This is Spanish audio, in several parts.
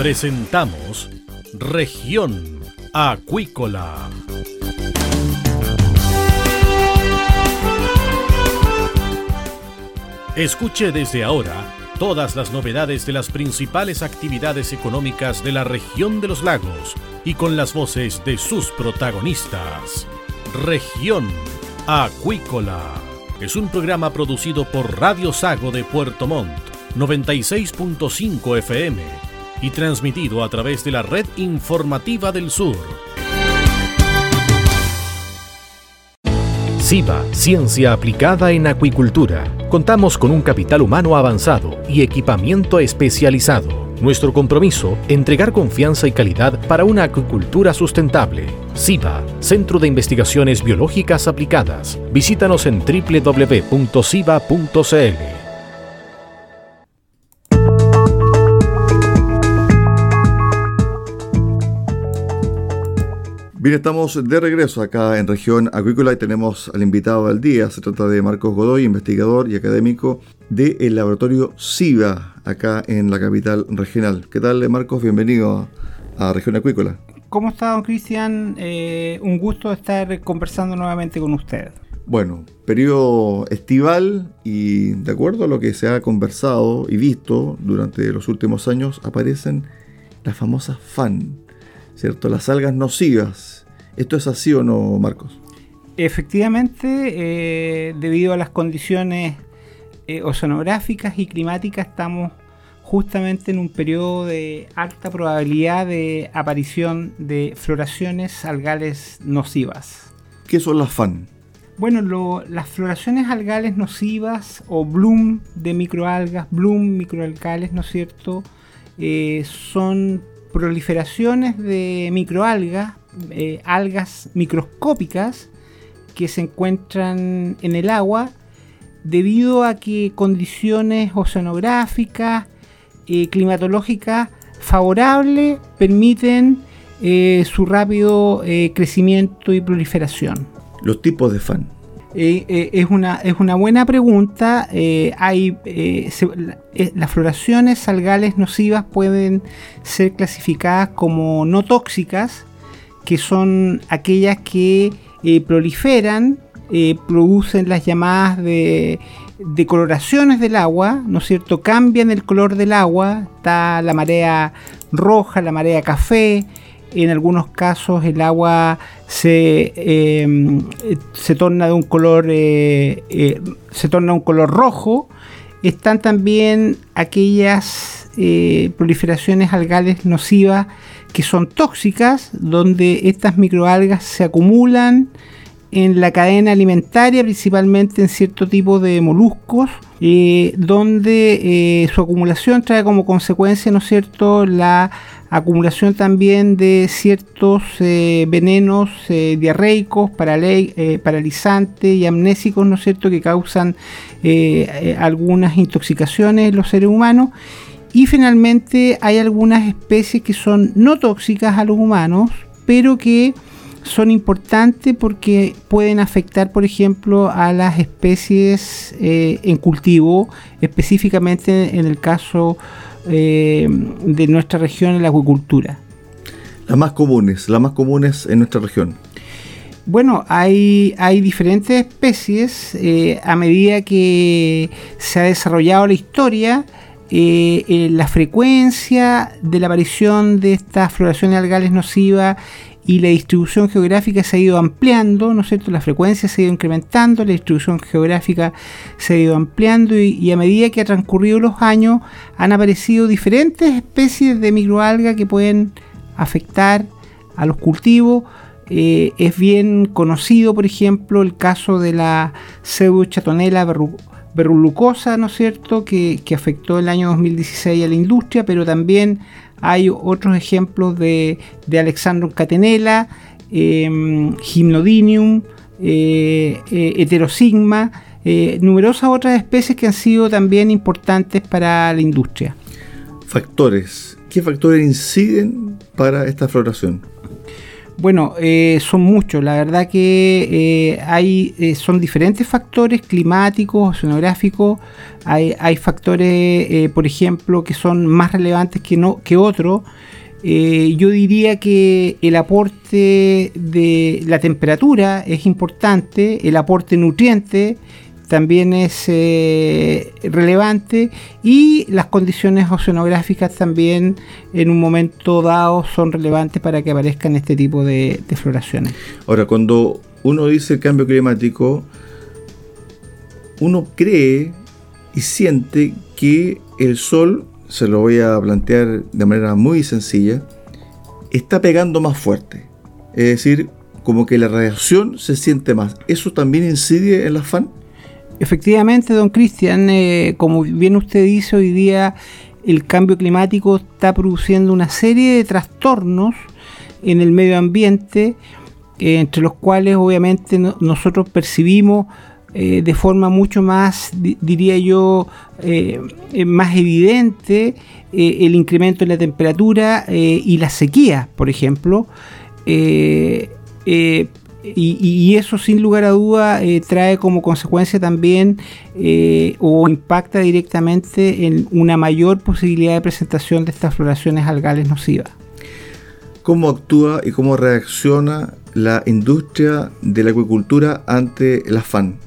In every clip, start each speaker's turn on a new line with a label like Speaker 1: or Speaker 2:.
Speaker 1: Presentamos Región Acuícola. Escuche desde ahora todas las novedades de las principales actividades económicas de la región de los lagos y con las voces de sus protagonistas. Región Acuícola es un programa producido por Radio Sago de Puerto Montt, 96.5 FM y transmitido a través de la red informativa del sur. SIVA, Ciencia Aplicada en Acuicultura. Contamos con un capital humano avanzado y equipamiento especializado. Nuestro compromiso, entregar confianza y calidad para una acuicultura sustentable. SIVA, Centro de Investigaciones Biológicas Aplicadas. Visítanos en www.siva.cl.
Speaker 2: Bien, estamos de regreso acá en región acuícola y tenemos al invitado del día. Se trata de Marcos Godoy, investigador y académico del laboratorio SIVA acá en la capital regional. ¿Qué tal, Marcos? Bienvenido a, región acuícola.
Speaker 3: ¿Cómo está, don Cristian? Eh, un gusto estar conversando nuevamente con usted.
Speaker 2: Bueno, periodo estival y de acuerdo a lo que se ha conversado y visto durante los últimos años, aparecen las famosas FAN ¿cierto? Las algas nocivas. ¿Esto es así o no, Marcos?
Speaker 3: Efectivamente, eh, debido a las condiciones eh, oceanográficas y climáticas, estamos justamente en un periodo de alta probabilidad de aparición de floraciones algales nocivas.
Speaker 2: ¿Qué son las FAN?
Speaker 3: Bueno, las floraciones algales nocivas o bloom de microalgas, bloom microalcales, ¿no es cierto? Eh, son proliferaciones de microalgas, eh, algas microscópicas que se encuentran en el agua debido a que condiciones oceanográficas, eh, climatológicas favorables permiten eh, su rápido crecimiento y proliferación.
Speaker 2: Los tipos de fan.
Speaker 3: Eh, eh, es, una, es una buena pregunta. Eh, hay, las floraciones algales nocivas pueden ser clasificadas como no tóxicas, que son aquellas que proliferan, producen las llamadas de, de coloraciones del agua, ¿no es cierto? Cambian el color del agua, está la marea roja, la marea café, en algunos casos el agua se, em, se torna de un color eh, eh, se torna un color rojo. Están también aquellas eh, proliferaciones algales nocivas que son tóxicas donde estas microalgas se acumulan en la cadena alimentaria principalmente en cierto tipo de moluscos donde su acumulación trae como consecuencia no es cierto la acumulación también de ciertos eh, venenos eh, diarreicos, eh, paralizantes y amnésicos, ¿no es cierto?, que causan algunas intoxicaciones en los seres humanos. Y finalmente hay algunas especies que son no tóxicas a los humanos, pero que son importantes porque pueden afectar, por ejemplo, a las especies en cultivo, específicamente en el caso eh, de nuestra región en la acuicultura?
Speaker 2: Las más comunes, las más comunes en nuestra región.
Speaker 3: Bueno, hay, hay diferentes especies. Eh, a medida que se ha desarrollado la historia, eh, la frecuencia de la aparición de estas floraciones algales nocivas y la distribución geográfica se ha ido ampliando, ¿no es cierto? La frecuencia se ha ido incrementando, la distribución geográfica se ha ido ampliando y, a medida que ha transcurrido los años han aparecido diferentes especies de microalgas que pueden afectar a los cultivos. Eh, es bien conocido, por ejemplo, el caso de la pseudochatonela verrulosa, ¿no es cierto?, que, que afectó el año 2016 a la industria, pero también hay otros ejemplos de, de Alexandrum catenella, em, Gymnodinium, eh, eh, Heterosigma, eh, numerosas otras especies que han sido también importantes para la industria.
Speaker 2: Factores. ¿Qué factores inciden para esta floración?
Speaker 3: Bueno, eh, son muchos. La verdad que eh, hay, eh, son diferentes factores climáticos, oceanográficos. Hay, hay factores, por ejemplo, que son más relevantes que, no, que otros. yo diría que el aporte de la temperatura es importante, el aporte nutriente también es eh, relevante y las condiciones oceanográficas también en un momento dado son relevantes para que aparezcan este tipo de, floraciones.
Speaker 2: Ahora, cuando uno dice cambio climático, uno cree y siente que el sol, se lo voy a plantear de manera muy sencilla, está pegando más fuerte. Es decir, como que la radiación se siente más. ¿Eso también incide en la FAN?
Speaker 3: Efectivamente, don Cristian, eh, como bien usted dice, hoy día el cambio climático está produciendo una serie de trastornos en el medio ambiente, eh, entre los cuales obviamente nosotros percibimos eh, de forma mucho más, diría yo, más evidente el incremento en la temperatura y la sequía, por ejemplo. Y, eso sin lugar a duda eh, trae como consecuencia también eh, o impacta directamente en una mayor posibilidad de presentación de estas floraciones algales nocivas.
Speaker 2: ¿Cómo actúa y cómo reacciona la industria de la acuicultura ante el afán?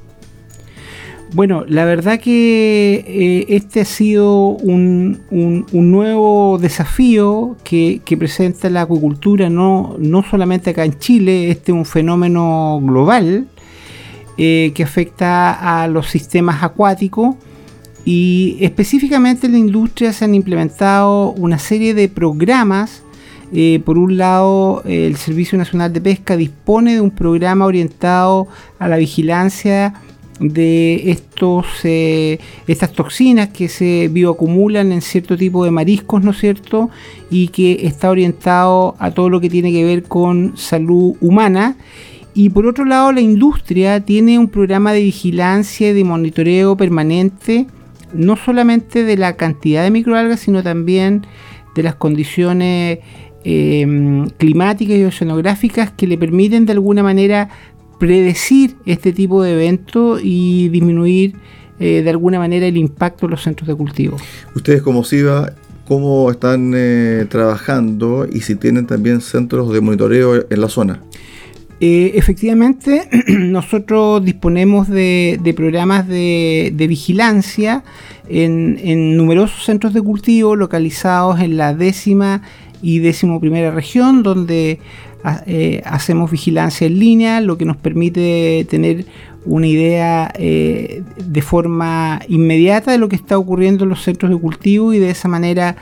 Speaker 3: Bueno, la verdad que eh, este ha sido un, nuevo desafío que, presenta la acuicultura, no, no solamente acá en Chile, este es un fenómeno global eh, que afecta a los sistemas acuáticos y específicamente en la industria se han implementado una serie de programas. Eh, por un lado, el Servicio Nacional de Pesca dispone de un programa orientado a la vigilancia de estos, eh, estas toxinas que se bioacumulan en cierto tipo de mariscos, ¿no es cierto? Y que está orientado a todo lo que tiene que ver con salud humana. Y por otro lado, la industria tiene un programa de vigilancia y de monitoreo permanente, no solamente de la cantidad de microalgas, sino también de las condiciones eh, climáticas y oceanográficas que le permiten de alguna manera predecir este tipo de eventos y disminuir eh, de alguna manera el impacto en los centros de cultivo.
Speaker 2: Ustedes como SIVA, ¿cómo están eh, trabajando y si tienen también centros de monitoreo en la zona?
Speaker 3: Eh, efectivamente, nosotros disponemos de, programas de, vigilancia en, en, numerosos centros de cultivo localizados en la décima y décimo primera región, donde eh, hacemos vigilancia en línea, lo que nos permite tener una idea eh, de forma inmediata de lo que está ocurriendo en los centros de cultivo y de esa manera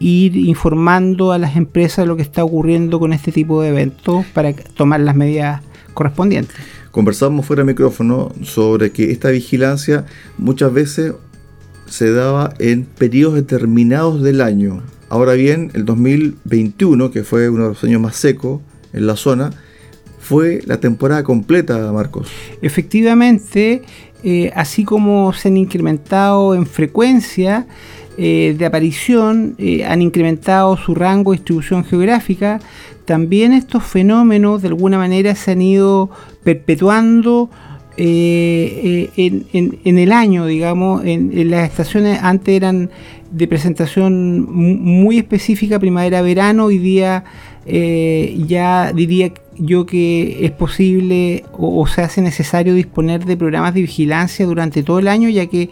Speaker 3: ir informando a las empresas de lo que está ocurriendo con este tipo de eventos para tomar las medidas correspondientes.
Speaker 2: Conversamos fuera de micrófono sobre que esta vigilancia muchas veces se daba en periodos determinados del año. Ahora bien, el 2021, que fue uno de los años más secos, en la zona, fue la temporada completa, Marcos.
Speaker 3: Efectivamente, eh, así como se han incrementado en frecuencia eh, de aparición, eh, han incrementado su rango de distribución geográfica, también estos fenómenos de alguna manera se han ido perpetuando en, el año, digamos, en, las estaciones antes eran de presentación muy específica, primavera-verano, hoy día eh, ya diría yo que es posible o, se hace necesario disponer de programas de vigilancia durante todo el año, ya que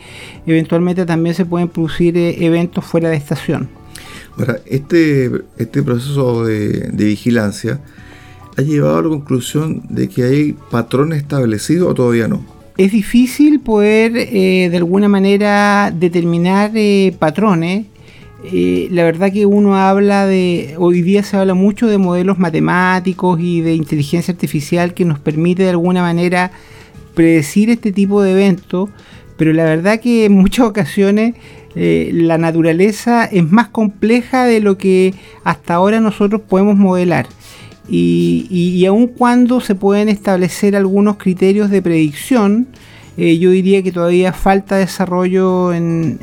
Speaker 3: eventualmente también se pueden producir eh, eventos fuera de estación.
Speaker 2: Ahora, este, este proceso de, vigilancia ha llevado a la conclusión de que hay patrones establecidos o todavía no.
Speaker 3: Es difícil poder eh, de alguna manera determinar patrones eh, la verdad que uno habla de, hoy día se habla mucho de modelos matemáticos y de inteligencia artificial que nos permite de alguna manera predecir este tipo de eventos, pero la verdad que en muchas ocasiones eh, la naturaleza es más compleja de lo que hasta ahora nosotros podemos modelar. Y, y aun cuando se pueden establecer algunos criterios de predicción, eh, yo diría que todavía falta desarrollo en,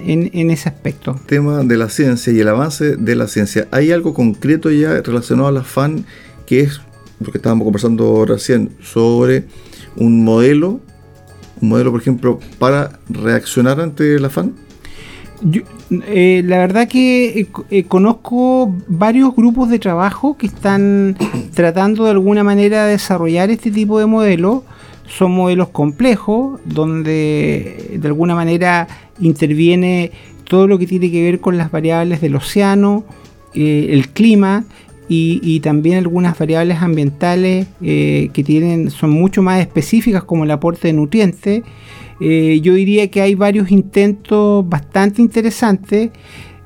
Speaker 3: ese aspecto.
Speaker 2: Tema de la ciencia y el avance de la ciencia. ¿Hay algo concreto ya relacionado a la FAN que es lo que estábamos conversando recién, sobre un modelo, un modelo, por ejemplo, para reaccionar ante el afán?
Speaker 3: Eh, la verdad que eh, eh, conozco varios grupos de trabajo que están tratando de alguna manera de desarrollar este tipo de modelos. Son modelos complejos donde de alguna manera interviene todo lo que tiene que ver con las variables del océano, el clima y, también algunas variables ambientales que tienen, son mucho más específicas como el aporte de nutrientes eh, yo diría que hay varios intentos bastante interesantes,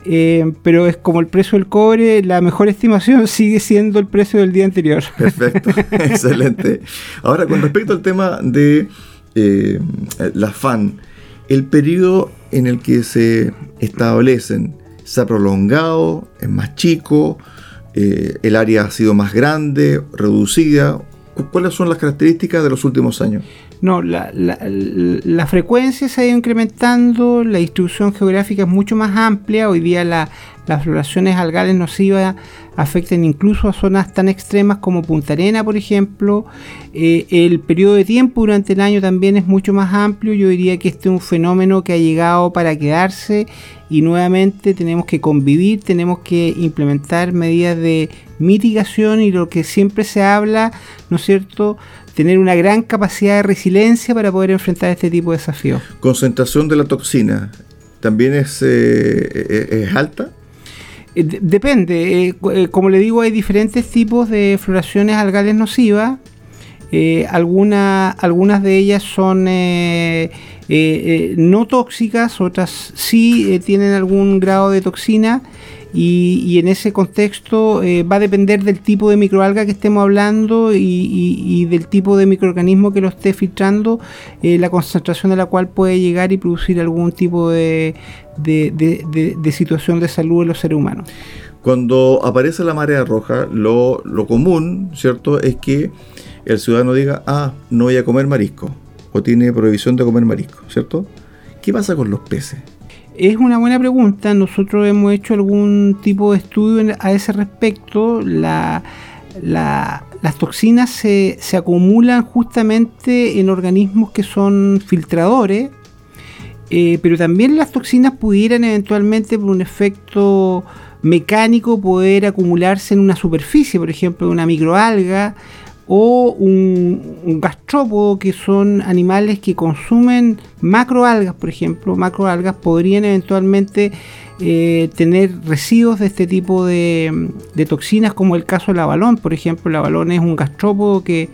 Speaker 3: eh, pero es como el precio del cobre, la mejor estimación sigue siendo el precio del día anterior.
Speaker 2: Perfecto, excelente. Ahora, con respecto al tema de eh, la FAN, el periodo en el que se establecen se ha prolongado, es más chico, el área ha sido más grande, reducida. ¿Cuáles son las características de los últimos años?
Speaker 3: No, la, la, frecuencia se ha ido incrementando, la distribución geográfica es mucho más amplia. Hoy día las floraciones algales nocivas afectan incluso a zonas tan extremas como Punta Arena, por ejemplo. Eh, el periodo de tiempo durante el año también es mucho más amplio. Yo diría que este es un fenómeno que ha llegado para quedarse y nuevamente tenemos que convivir, tenemos que implementar medidas de mitigación y lo que siempre se habla, ¿no es cierto?, tener una gran capacidad de resiliencia para poder enfrentar este tipo de desafíos.
Speaker 2: ¿Concentración de la toxina también es, eh, es alta?
Speaker 3: Eh, depende, eh, como le digo, hay diferentes tipos de floraciones algales nocivas. algunas de ellas son no tóxicas, otras sí tienen algún grado de toxina y, en ese contexto eh, va a depender del tipo de microalga que estemos hablando y, del tipo de microorganismo que lo esté filtrando, eh, la concentración de la cual puede llegar y producir algún tipo de, situación de salud en los seres humanos.
Speaker 2: Cuando aparece la marea roja, lo, lo común, ¿cierto?, es que el ciudadano diga, ah, no voy a comer marisco, o tiene prohibición de comer marisco, ¿cierto? ¿Qué pasa con los peces?
Speaker 3: Es una buena pregunta. Nosotros hemos hecho algún tipo de estudio a ese respecto. las toxinas se, acumulan justamente en organismos que son filtradores, eh, pero también las toxinas pudieran eventualmente por un efecto mecánico poder acumularse en una superficie, por ejemplo, una microalga o un, gastrópodo que son animales que consumen macroalgas, por ejemplo, macroalgas podrían eventualmente eh, tener residuos de este tipo de, toxinas, como el caso del abalón, por ejemplo, el abalón es un gastrópodo que,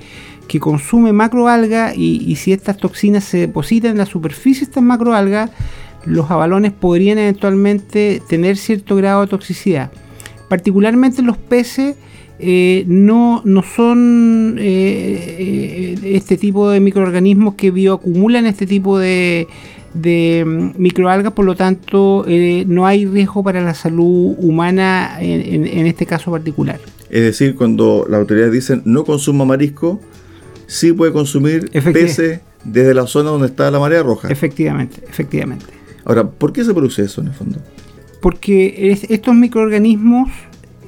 Speaker 3: consume macroalgas y, y, si estas toxinas se depositan en la superficie de estas macroalgas, los abalones podrían eventualmente tener cierto grado de toxicidad. Particularmente los peces eh, no, no son eh, eh, este tipo de microorganismos que bioacumulan este tipo de, de mm, microalgas, por lo tanto no hay riesgo para la salud humana en, este caso particular.
Speaker 2: Es decir, cuando las autoridades dicen no consuma marisco, sí puede consumir peces desde la zona donde está la marea roja.
Speaker 3: Efectivamente, efectivamente.
Speaker 2: Ahora, ¿por qué se produce eso en el fondo?
Speaker 3: Porque estos microorganismos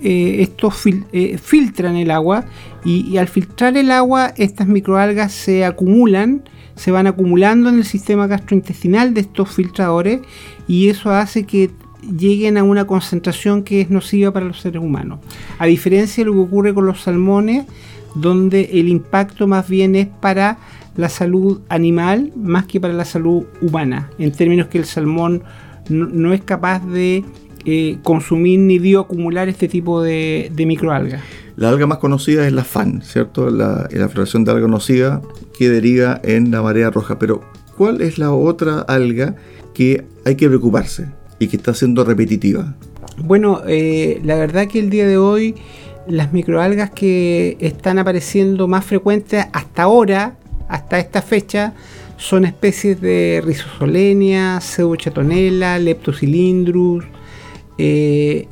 Speaker 3: eh, estos eh, filtran el agua y, al filtrar el agua estas microalgas se acumulan, se van acumulando en el sistema gastrointestinal de estos filtradores y eso hace que lleguen a una concentración que es nociva para los seres humanos. A diferencia de lo que ocurre con los salmones, donde el impacto más bien es para la salud animal más que para la salud humana, en términos que el salmón no es capaz de eh, consumir ni bioacumular este tipo de, microalgas.
Speaker 2: La alga más conocida es la FAN, ¿cierto? La, la floración de alga nociva que deriva en la marea roja. Pero, ¿cuál es la otra alga que hay que preocuparse y que está siendo repetitiva?
Speaker 3: Bueno, eh, la verdad que el día de hoy las microalgas que están apareciendo más frecuentes hasta ahora, hasta esta fecha, son especies de Rhizosolenia, Pseudochatonella, Leptocilindrus, eh,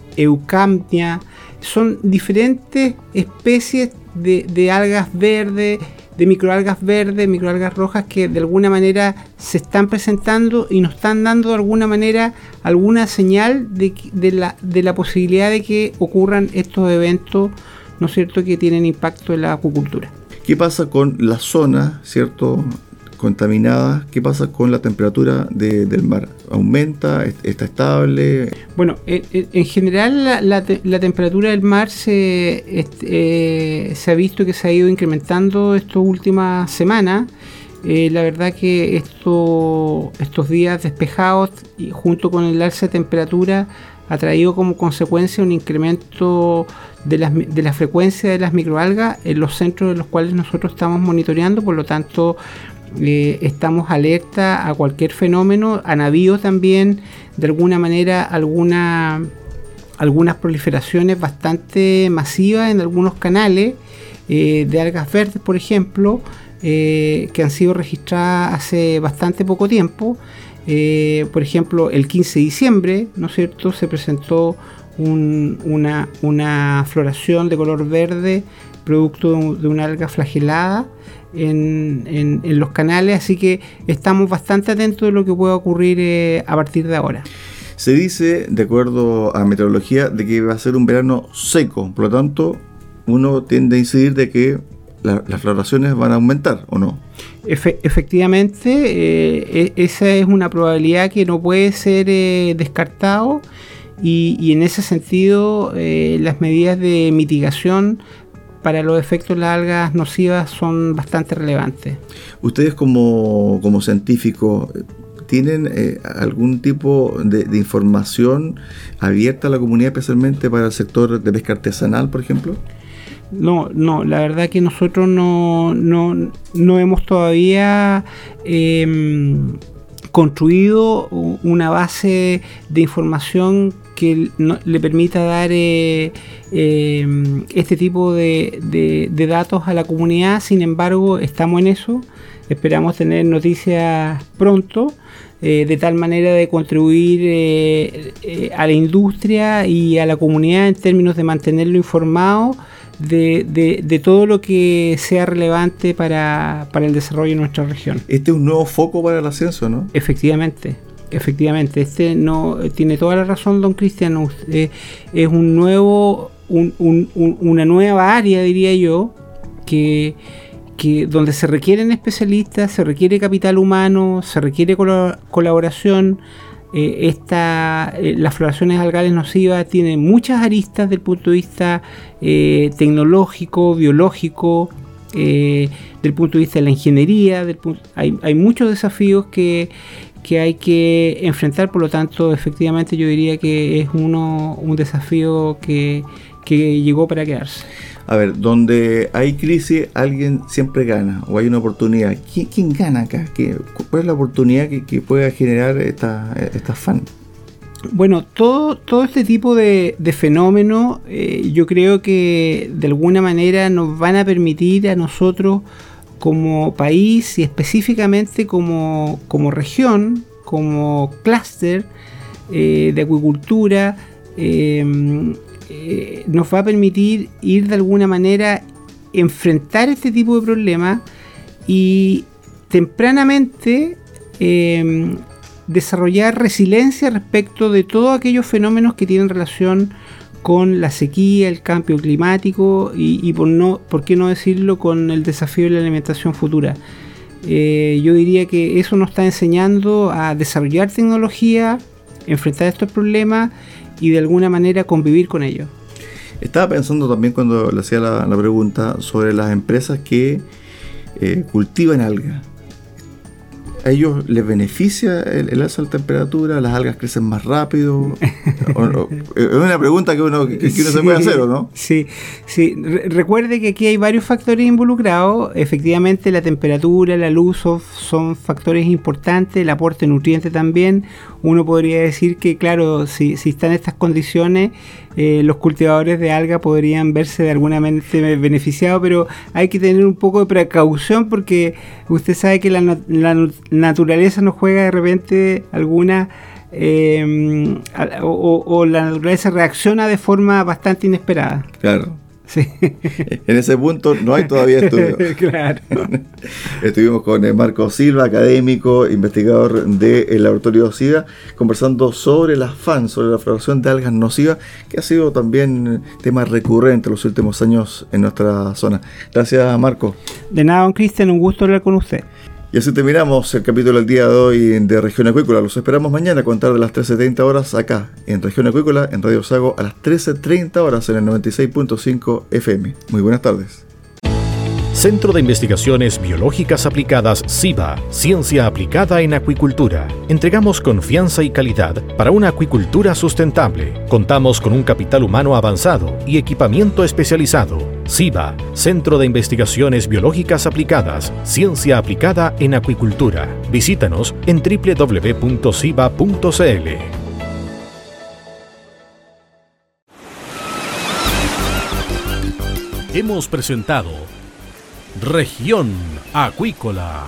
Speaker 3: son diferentes especies de, algas verdes, de microalgas verdes, microalgas rojas que de alguna manera se están presentando y nos están dando de alguna manera alguna señal de, la, posibilidad de que ocurran estos eventos ¿no es cierto?, que tienen impacto en la acuicultura.
Speaker 2: ¿Qué pasa con la zona, cierto, contaminada? ¿Qué pasa con la temperatura del mar? ¿Aumenta? ¿Está estable?
Speaker 3: Bueno, en, general la, temperatura del mar se, eh, se ha visto que se ha ido incrementando estas últimas semanas. Eh, la verdad que esto, estos días despejados y junto con el alza de temperatura ha traído como consecuencia un incremento de la, de la frecuencia de las microalgas en los centros de los cuales nosotros estamos monitoreando, por lo tanto eh, estamos alerta a cualquier fenómeno, han habido también de alguna manera alguna, algunas proliferaciones bastante masivas en algunos canales eh, de algas verdes, por ejemplo, eh, que han sido registradas hace bastante poco tiempo. Por ejemplo, el 15 de diciembre, ¿no es cierto?, se presentó una, floración de color verde producto de, una alga flagelada en, los canales, así que estamos bastante atentos de lo que pueda ocurrir eh, a partir de ahora.
Speaker 2: Se dice, de acuerdo a meteorología, de que va a ser un verano seco, por lo tanto, uno tiende a incidir de que las floraciones van a aumentar o no.
Speaker 3: efectivamente, eh, e, esa es una probabilidad que no puede ser eh, descartado y, en ese sentido eh, las medidas de mitigación para los efectos de las algas nocivas son bastante relevantes.
Speaker 2: Ustedes como, como científicos, ¿tienen algún tipo de, de, información abierta a la comunidad, especialmente para el sector de pesca artesanal, por ejemplo?
Speaker 3: No, no, la verdad que nosotros no, no, hemos todavía em, construido una base de información que le permita dar eh, em, este tipo de, datos a la comunidad. Sin embargo, estamos en eso. Esperamos tener noticias pronto. Eh, de tal manera de contribuir eh, a la industria y a la comunidad en términos de mantenerlo informado de, de, todo lo que sea relevante para, el desarrollo de nuestra región.
Speaker 2: Este es un nuevo foco para el ascenso, ¿no?
Speaker 3: Efectivamente. Efectivamente, este no tiene toda la razón, don Cristian. Eh, es un nuevo, una nueva área, diría yo, que, que donde se requieren especialistas, se requiere capital humano, se requiere colaboración, eh, esta, eh, las floraciones algales nocivas tienen muchas aristas desde el punto de vista eh, tecnológico, biológico, del punto de vista de la ingeniería, hay, hay, muchos desafíos que, hay que enfrentar, por lo tanto, efectivamente yo diría que es uno, un desafío que, que llegó para quedarse.
Speaker 2: A ver, donde hay crisis, alguien siempre gana o hay una oportunidad. ¿Quién, gana acá? ¿Cuál es la oportunidad que, pueda generar esta, esta fan?
Speaker 3: Bueno, todo, todo este tipo de, de fenómenos eh, yo creo que de alguna manera nos van a permitir a nosotros como país y específicamente como, región, como clúster eh, de acuicultura, eh, eh, nos va a permitir ir de alguna manera enfrentar este tipo de problemas y tempranamente em, desarrollar resiliencia respecto de todos aquellos fenómenos que tienen relación con la sequía, el cambio climático y, por, no, por qué no decirlo con el desafío de la alimentación futura. Eh, yo diría que eso nos está enseñando a desarrollar tecnología, enfrentar estos problemas y de alguna manera convivir con ellos.
Speaker 2: Estaba pensando también cuando le hacía la, pregunta sobre las empresas que eh, cultivan algas a ellos les beneficia el, alza de temperatura, las algas crecen más rápido. es una pregunta que uno, que, se puede hacer, ¿o no?
Speaker 3: Sí, sí. recuerde que aquí hay varios factores involucrados. Efectivamente, la temperatura, la luz son, factores importantes, el aporte nutriente también. Uno podría decir que, claro, si, si están estas condiciones, eh, los cultivadores de alga podrían verse de alguna manera beneficiados, pero hay que tener un poco de precaución porque usted sabe que la, naturaleza nos juega de repente alguna... Eh, o, la naturaleza reacciona de forma bastante inesperada.
Speaker 2: Claro, En ese punto no hay todavía estudio. claro. Estuvimos con eh, Marco Silva, académico, investigador del laboratorio SIDA, conversando sobre las FAN, sobre la floración de algas nocivas, que ha sido también tema recurrente en los últimos años en nuestra zona. Gracias, Marco.
Speaker 3: De nada, don Cristian, un gusto hablar con usted.
Speaker 2: Y así terminamos el capítulo del día de hoy de Región Acuícola. Los esperamos mañana a contar de las 13.30 horas acá, en Región Acuícola, en Radio Sago, a las 13.30 horas en el 96.5 FM. Muy buenas tardes.
Speaker 1: Centro de Investigaciones Biológicas Aplicadas CIBA, Ciencia Aplicada en Acuicultura. Entregamos confianza y calidad para una acuicultura sustentable. Contamos con un capital humano avanzado y equipamiento especializado. CIBA, Centro de Investigaciones Biológicas Aplicadas, Ciencia Aplicada en Acuicultura. Visítanos en www.ciba.cl. Hemos presentado Región Acuícola.